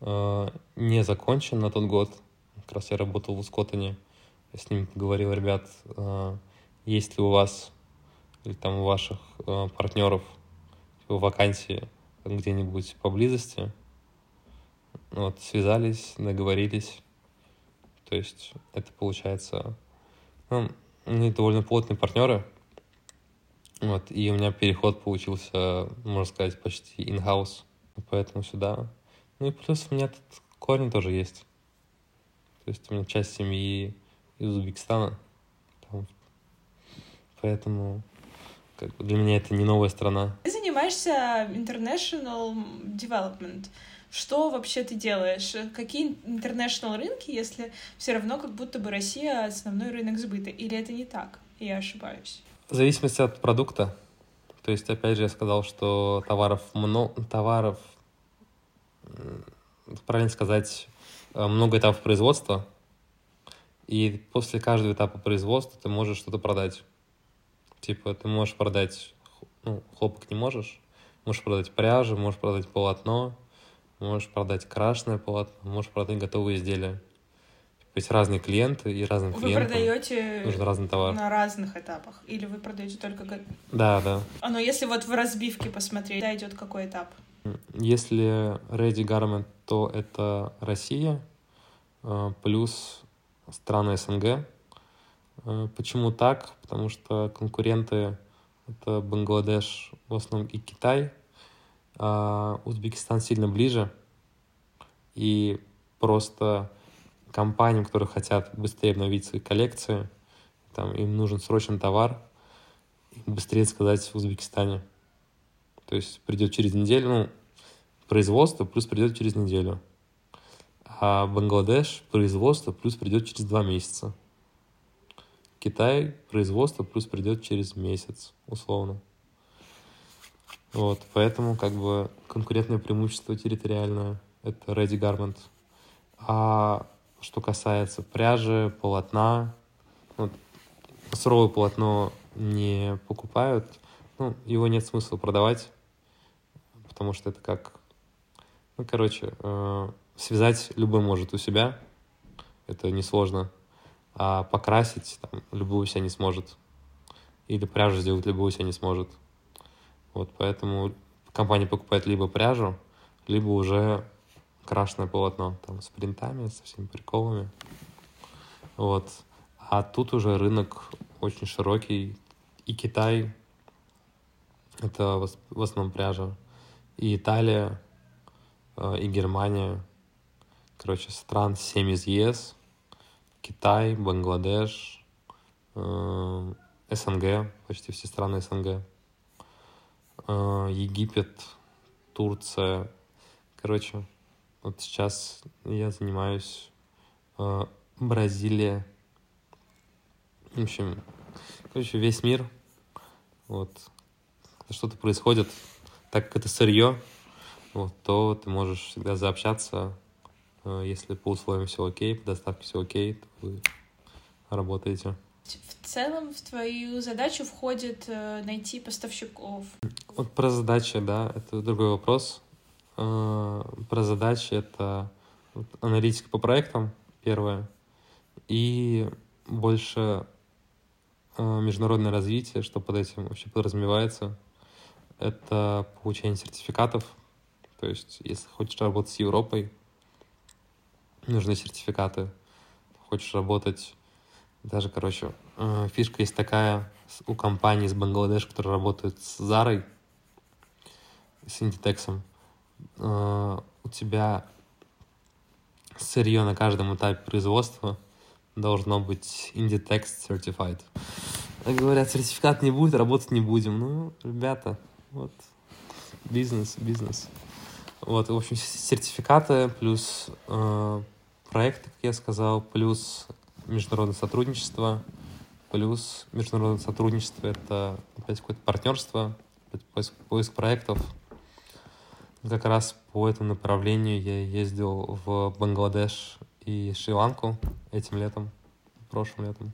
э, не закончен на тот год. Как раз я работал в Ускотане. Я с ним поговорил, ребят, э, есть ли у вас или там у ваших э, партнеров типа, вакансии где-нибудь поблизости? Вот, связались, договорились. То есть это получается... Ну, они довольно плотные партнеры. Вот, и у меня переход получился, можно сказать, почти in-house. Поэтому сюда. Ну и плюс у меня тут корень тоже есть. То есть у меня часть семьи из Узбекистана. Там. Поэтому как бы для меня это не новая страна. Ты занимаешься international development. Что вообще ты делаешь? Какие интернешнл рынки, если все равно как будто бы Россия основной рынок сбыта? Или это не так? Я ошибаюсь. В зависимости от продукта. То есть, опять же, я сказал, что товаров много, товаров правильно сказать, э, много этапов производства, и после каждого этапа производства ты можешь что-то продать. Типа, ты можешь продать, ну, хлопок не можешь, можешь продать пряжу, можешь продать полотно, можешь продать крашеное полотно, можешь продать готовые изделия. То есть разные клиенты и разным Вы клиентам продаете нужен разный товар. на разных этапах? Или вы продаете только... Да, да. А, ну если вот в разбивке посмотреть, да, идет какой этап? Если Ready Garment, то это Россия э, плюс страны СНГ. Э, Почему так? Потому что конкуренты это Бангладеш в основном и Китай, Узбекистан сильно ближе. И просто компаниям, которые хотят быстрее обновить свои коллекции, там им нужен срочный товар, быстрее сказать в Узбекистане. То есть придет через неделю, ну, производство плюс придет через неделю. А Бангладеш производство плюс придет через два месяца. Китай производство плюс придет через месяц, условно. Вот, поэтому как бы конкурентное преимущество территориальное — это Ready Garment. А что касается пряжи, полотна, вот, суровое полотно не покупают, ну, его нет смысла продавать, потому что это как, ну, короче, э, связать любой может у себя, это несложно, а покрасить там, у себя не сможет, или пряжу сделать любой у себя не сможет. Вот, поэтому компания покупает либо пряжу, либо уже крашеное полотно, там, с принтами, со всеми приколами. Вот. А тут уже рынок очень широкий, и Китай, это в ос- в основном пряжа, и Италия, э, и Германия, короче, стран 7 из ЕС, Китай, Бангладеш, э, СНГ, почти все страны СНГ, Египет, Турция, короче, вот сейчас я занимаюсь э, Бразилия, в общем, короче, весь мир, вот, что-то происходит, так как это сырье, вот, то ты можешь всегда заобщаться, э, если по условиям все окей, по доставке все окей, то вы работаете. В целом в твою задачу входит э, найти поставщиков. Вот про задачи, да, это другой вопрос. Э, Про задачи это аналитика по проектам, первое, и больше э, международное развитие, что под этим вообще подразумевается. Это получение сертификатов. То есть, если хочешь работать с Европой, нужны сертификаты. Хочешь работать даже, короче, э, фишка есть такая у компаний из Бангладеш, которые работают с Зарой, с Inditex. Э, У тебя сырье на каждом этапе производства должно быть Inditex Certified. Говорят, сертификат не будет, работать не будем. Ну, ребята, вот, бизнес, бизнес. Вот, в общем, сертификаты плюс э, проекты, как я сказал, плюс международное сотрудничество, плюс международное сотрудничество — это опять какое-то партнерство, поиск, поиск проектов. Как раз по этому направлению я ездил в Бангладеш и Шри-Ланку этим летом, прошлым летом.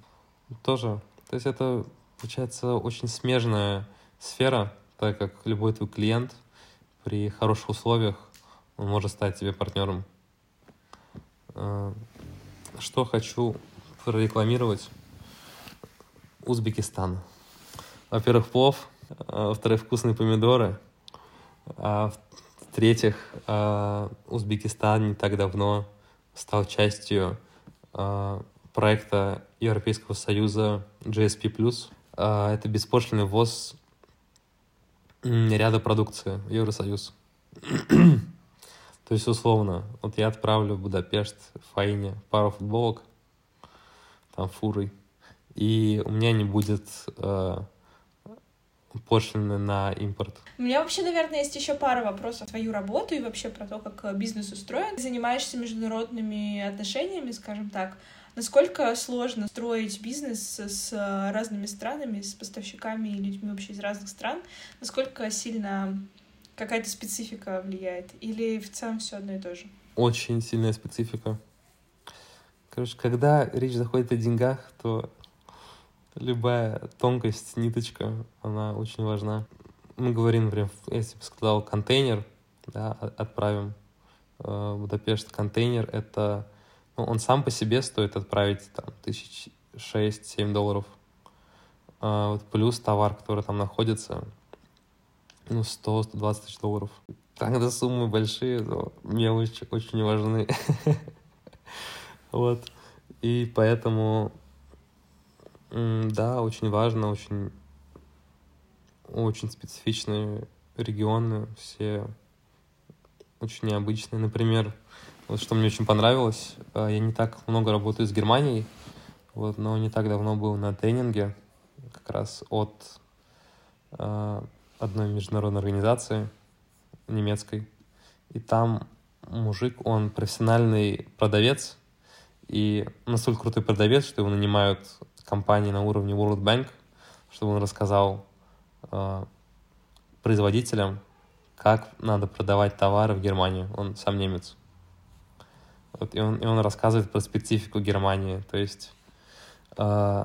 Тоже. То есть это, получается, очень смежная сфера, так как любой твой клиент при хороших условиях он может стать тебе партнером. Э, Что хочу прорекламировать? Узбекистан. Во-первых, плов, а во-вторых, вкусные помидоры, а в-третьих, а, Узбекистан не так давно стал частью а, проекта Европейского Союза GSP+. Это беспошлинный ввоз ряда продукции в Евросоюз. То есть, условно, вот я отправлю в Будапешт, в Фаине пару футболок, там фурой, и у меня не будет э, пошлины на импорт. У меня вообще, наверное, есть еще пара вопросов про твою работу и вообще про то, как э, бизнес устроен. Ты занимаешься международными отношениями, скажем так. Насколько сложно строить бизнес с э, разными странами, с поставщиками и людьми вообще из разных стран? Насколько сильно какая-то специфика влияет? Или в целом все одно и то же? очень сильная специфика. Короче, когда речь заходит о деньгах, то любая тонкость, ниточка, она очень важна. Мы говорим, например, если бы сказал контейнер, да, отправим э, в Будапешт контейнер, это ну, он сам по себе стоит отправить там тысяч шесть-семь долларов. А, вот плюс товар, который там находится, ну, 100-120 тысяч долларов. Тогда суммы большие, но мелочи очень важны. Вот. И поэтому, да, очень важно, очень, очень специфичные регионы, все очень необычные. Например, вот что мне очень понравилось, а, я не так много работаю с Германией, вот, но не так давно был на тренинге как раз от э, одной международной организации немецкой. И там мужик, он профессиональный продавец, и настолько крутой продавец, что его нанимают компании на уровне World Bank, чтобы он рассказал э, производителям, как надо продавать товары в Германии. Он сам немец. Вот, и, он, и он рассказывает про специфику Германии. То есть э,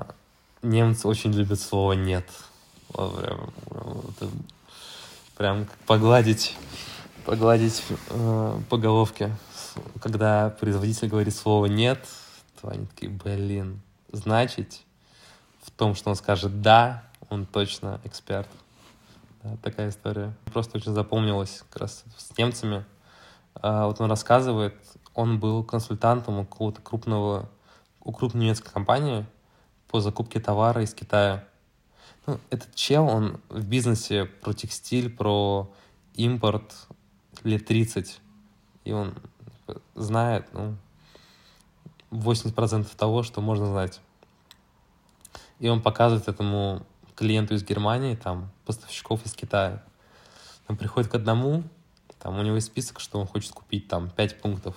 немцы очень любят слово «нет». Вот, прям, вот, прям погладить, погладить э, по головке. Когда производитель говорит слово «нет», то они такие, блин, значит, в том, что он скажет «да», он точно эксперт. Да, такая история. Просто очень запомнилась как раз с немцами. А, вот он рассказывает, он был консультантом у какого-то крупного, у крупной немецкой компании по закупке товара из Китая. Ну, этот чел, он в бизнесе про текстиль, про импорт лет 30. И он знает ну, 80% того, что можно знать. И он показывает этому клиенту из Германии, там, поставщиков из Китая. Он приходит к одному, там у него есть список, что он хочет купить, там, 5 пунктов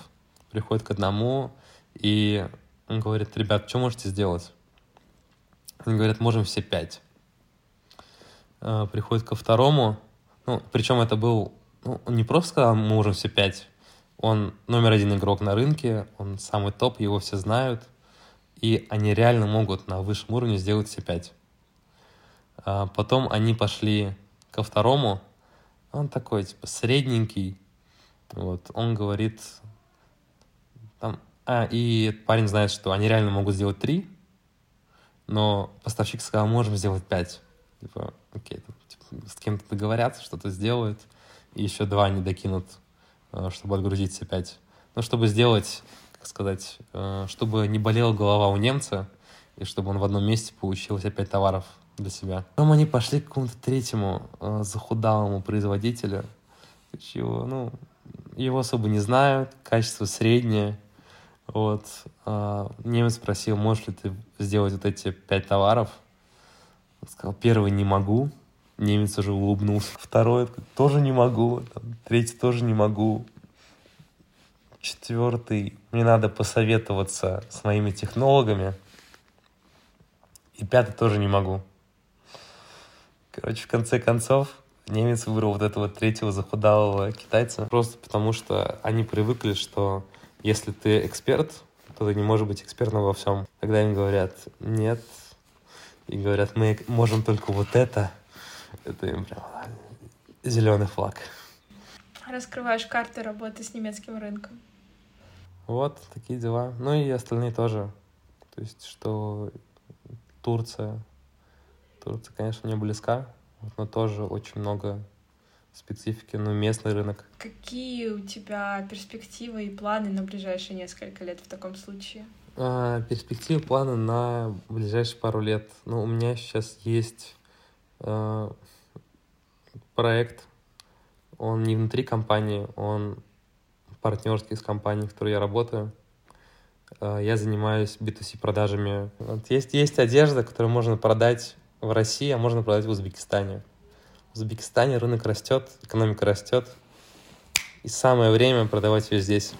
приходит к одному, и он говорит, ребят, что можете сделать? Они говорят, можем все пять. А, приходит ко второму, ну, причем это был, ну, он не просто сказал, мы можем все пять, он номер один игрок на рынке, он самый топ, его все знают, и они реально могут на высшем уровне сделать все пять. А потом они пошли ко второму, он такой, типа, средненький, вот, он говорит, там, а, и парень знает, что они реально могут сделать три, но поставщик сказал, можем сделать пять. Типа, окей, там, типа, с кем-то договорятся, что-то сделают, и еще два они докинут, чтобы отгрузить все пять. Ну, чтобы сделать, как сказать, э, чтобы не болела голова у немца, и чтобы он в одном месте получил все пять товаров для себя. Потом они пошли к какому-то третьему э, захудалому производителю, чего, ну, его особо не знают, качество среднее, вот. А, немец спросил, можешь ли ты сделать вот эти пять товаров. Он сказал, первый не могу. Немец уже улыбнулся. Второй тоже не могу. Там, третий тоже не могу. Четвертый, мне надо посоветоваться с моими технологами. И пятый тоже не могу. Короче, в конце концов, немец выбрал вот этого третьего захудалого китайца. Просто потому, что они привыкли, что если ты эксперт, то ты не можешь быть экспертом во всем. Когда им говорят «нет», и говорят «мы можем только вот это», это им прям зеленый флаг. Раскрываешь карты работы с немецким рынком. Вот такие дела. Ну и остальные тоже. То есть, что Турция, Турция, конечно, не близка, но тоже очень много специфики, ну, местный рынок. Какие у тебя перспективы и планы на ближайшие несколько лет в таком случае? А, перспективы, планы на ближайшие пару лет. Ну, у меня сейчас есть проект, он не внутри компании, он партнерский с компанией, в которой я работаю. А, я занимаюсь B2C продажами. Вот есть, есть одежда, которую можно продать в России, а можно продать в Узбекистане. В Узбекистане рынок растет, экономика растет, и самое время продавать ее здесь.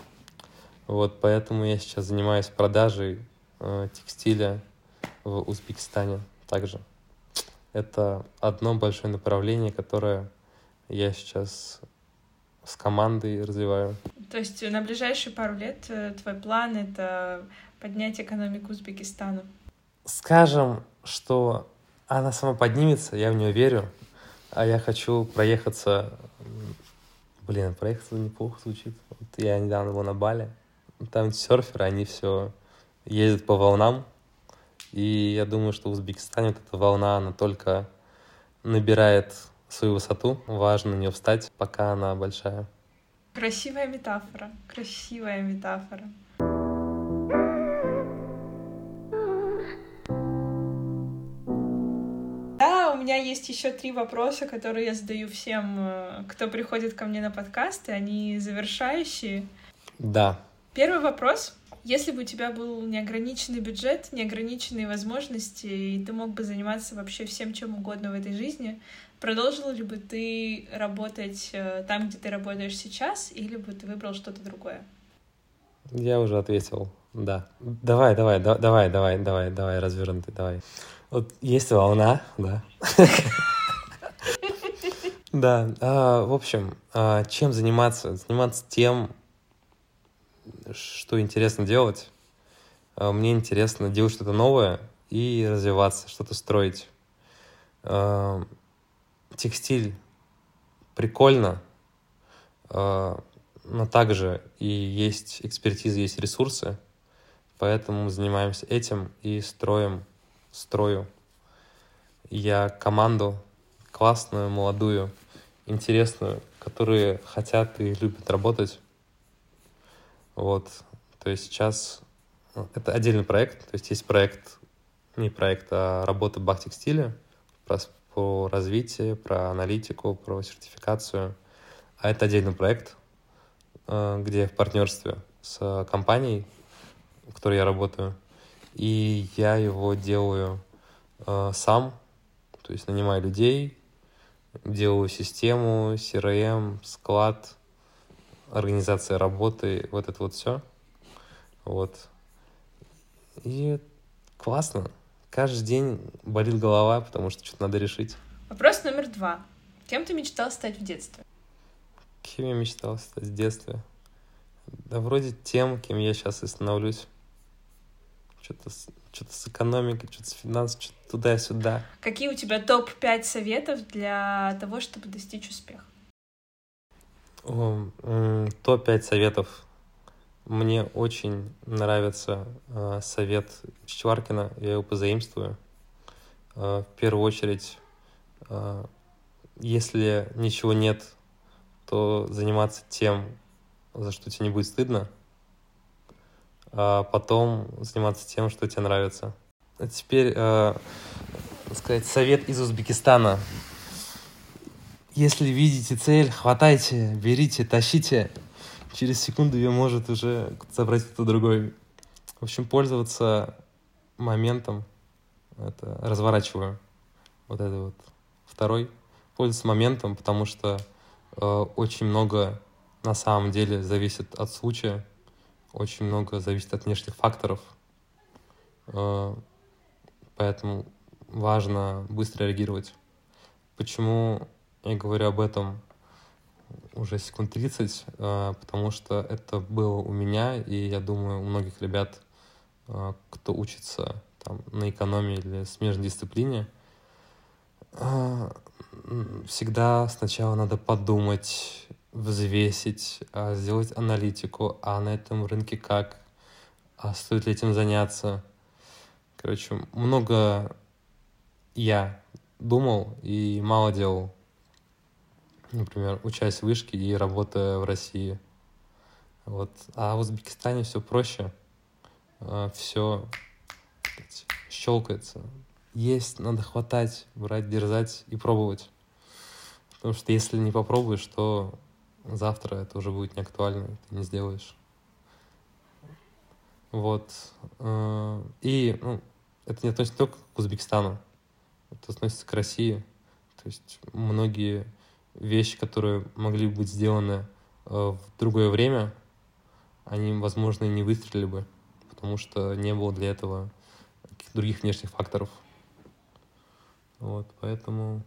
Вот, поэтому я сейчас занимаюсь продажей э, текстиля в Узбекистане также. Это одно большое направление, которое я сейчас с командой развиваю. То есть на ближайшие пару лет э, твой план — это поднять экономику Узбекистана? Скажем, что она сама поднимется, я в нее верю, а я хочу проехаться... Блин, проехаться неплохо звучит. Вот я недавно был на Бали, там серферы, они все ездят по волнам, и я думаю, что в Узбекистане вот эта волна, она только набирает свою высоту. Важно на нее встать, пока она большая. Красивая метафора. Красивая метафора. Да, у меня есть еще три вопроса, которые я задаю всем, э, кто приходит ко мне на подкасты. Они завершающие. Да. Первый вопрос. Если бы у тебя был неограниченный бюджет, неограниченные возможности, и ты мог бы заниматься вообще всем, чем угодно в этой жизни, продолжил ли бы ты работать э, там, где ты работаешь сейчас, или бы ты выбрал что-то другое? Я уже ответил, да. Давай, давай, да, давай, давай, давай, давай, развернутый, давай. Вот есть волна, да. Да, а, в общем, а, чем заниматься? Заниматься тем, что интересно делать. А, мне интересно делать что-то новое и развиваться, что-то строить. А, текстиль прикольно, а, но также и есть экспертиза, есть ресурсы, поэтому занимаемся этим и строим, строю я команду классную, молодую, интересную, которые хотят и любят работать вот, то есть сейчас ну, это отдельный проект, то есть есть проект, не проект, а работа в текстиле про, про развитие, про аналитику, про сертификацию. А это отдельный проект, э, где в партнерстве с компанией, в которой я работаю. И я его делаю э, сам, то есть нанимаю людей, делаю систему, CRM, склад, организация работы, вот это вот все. Вот. И классно. Каждый день болит голова, потому что что-то надо решить. Вопрос номер два. Кем ты мечтал стать в детстве? Кем я мечтал стать в детстве? Да вроде тем, кем я сейчас и становлюсь. Что-то что-то с экономикой, что-то с финансами, что-то туда-сюда. Какие у тебя топ-5 советов для того, чтобы достичь успеха? Топ-5 советов. Мне очень нравится э, совет Чичваркина, я его позаимствую. Э, в первую очередь, э, если ничего нет, то заниматься тем, за что тебе не будет стыдно, а потом заниматься тем, что тебе нравится. А теперь, э, сказать, совет из Узбекистана. Если видите цель, хватайте, берите, тащите. Через секунду ее может уже забрать кто-то другой. В общем, пользоваться моментом. Это разворачиваю. Вот это вот. Второй. Пользоваться моментом, потому что э, очень много на самом деле зависит от случая. Очень много зависит от внешних факторов. Э, поэтому важно быстро реагировать. Почему я говорю об этом уже секунд 30, э, потому что это было у меня, и я думаю, у многих ребят, э, кто учится там, на экономии или смежной дисциплине, э, всегда сначала надо подумать, взвесить, а сделать аналитику, а на этом рынке как, а стоит ли этим заняться. Короче, много я думал и мало делал например, учась в вышке и работая в России. Вот. А в Узбекистане все проще. А, все щелкается. Есть, надо хватать, брать, дерзать и пробовать. Потому что если не попробуешь, то завтра это уже будет не актуально, ты не сделаешь. Вот. А, и ну, это не относится только к Узбекистану, это относится к России. То есть многие вещи, которые могли быть сделаны э, в другое время, они, возможно, и не выстрелили бы, потому что не было для этого других внешних факторов. Вот, поэтому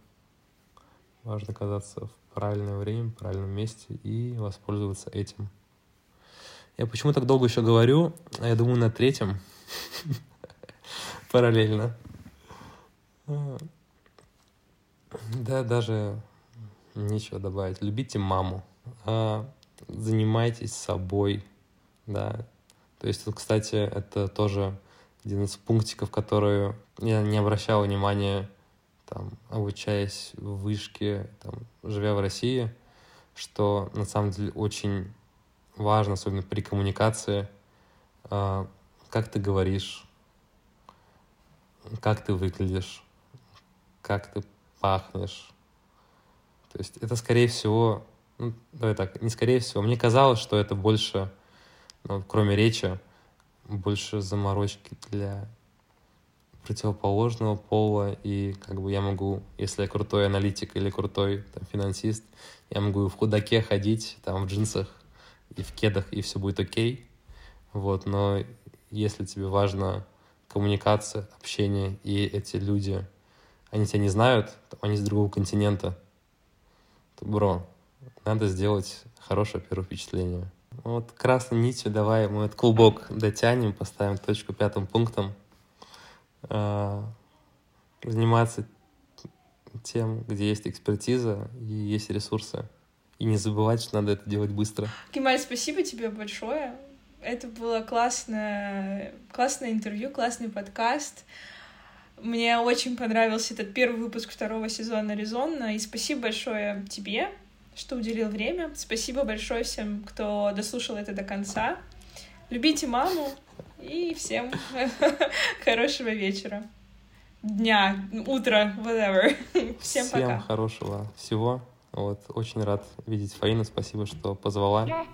важно оказаться в правильное время, в правильном месте и воспользоваться этим. Я почему так долго еще говорю? А я думаю, на третьем. Параллельно. Да, даже нечего добавить. Любите маму. А, занимайтесь собой. Да. То есть, кстати, это тоже один из пунктиков, которые я не обращал внимания, там, обучаясь в вышке, там, живя в России, что на самом деле очень важно, особенно при коммуникации, а, как ты говоришь, как ты выглядишь, как ты пахнешь. То есть это, скорее всего, ну, давай так, не скорее всего, мне казалось, что это больше, ну, кроме речи, больше заморочки для противоположного пола, и как бы я могу, если я крутой аналитик или крутой там, финансист, я могу в худаке ходить, там, в джинсах и в кедах, и все будет окей, вот, но если тебе важна коммуникация, общение, и эти люди, они тебя не знают, они с другого континента, бро, надо сделать хорошее первое впечатление. Вот красной нитью давай мы этот клубок дотянем, поставим точку пятым пунктом. А, заниматься тем, где есть экспертиза и есть ресурсы. И не забывать, что надо это делать быстро. Кемаль, спасибо тебе большое. Это было классное, классное интервью, классный подкаст. Мне очень понравился этот первый выпуск второго сезона «Резонно», и спасибо большое тебе, что уделил время. Спасибо большое всем, кто дослушал это до конца. Любите маму и всем хорошего вечера, дня, утра, whatever. Всем, Всем пока. Всем хорошего всего. Вот, очень рад видеть Фаину. Спасибо, что позвала.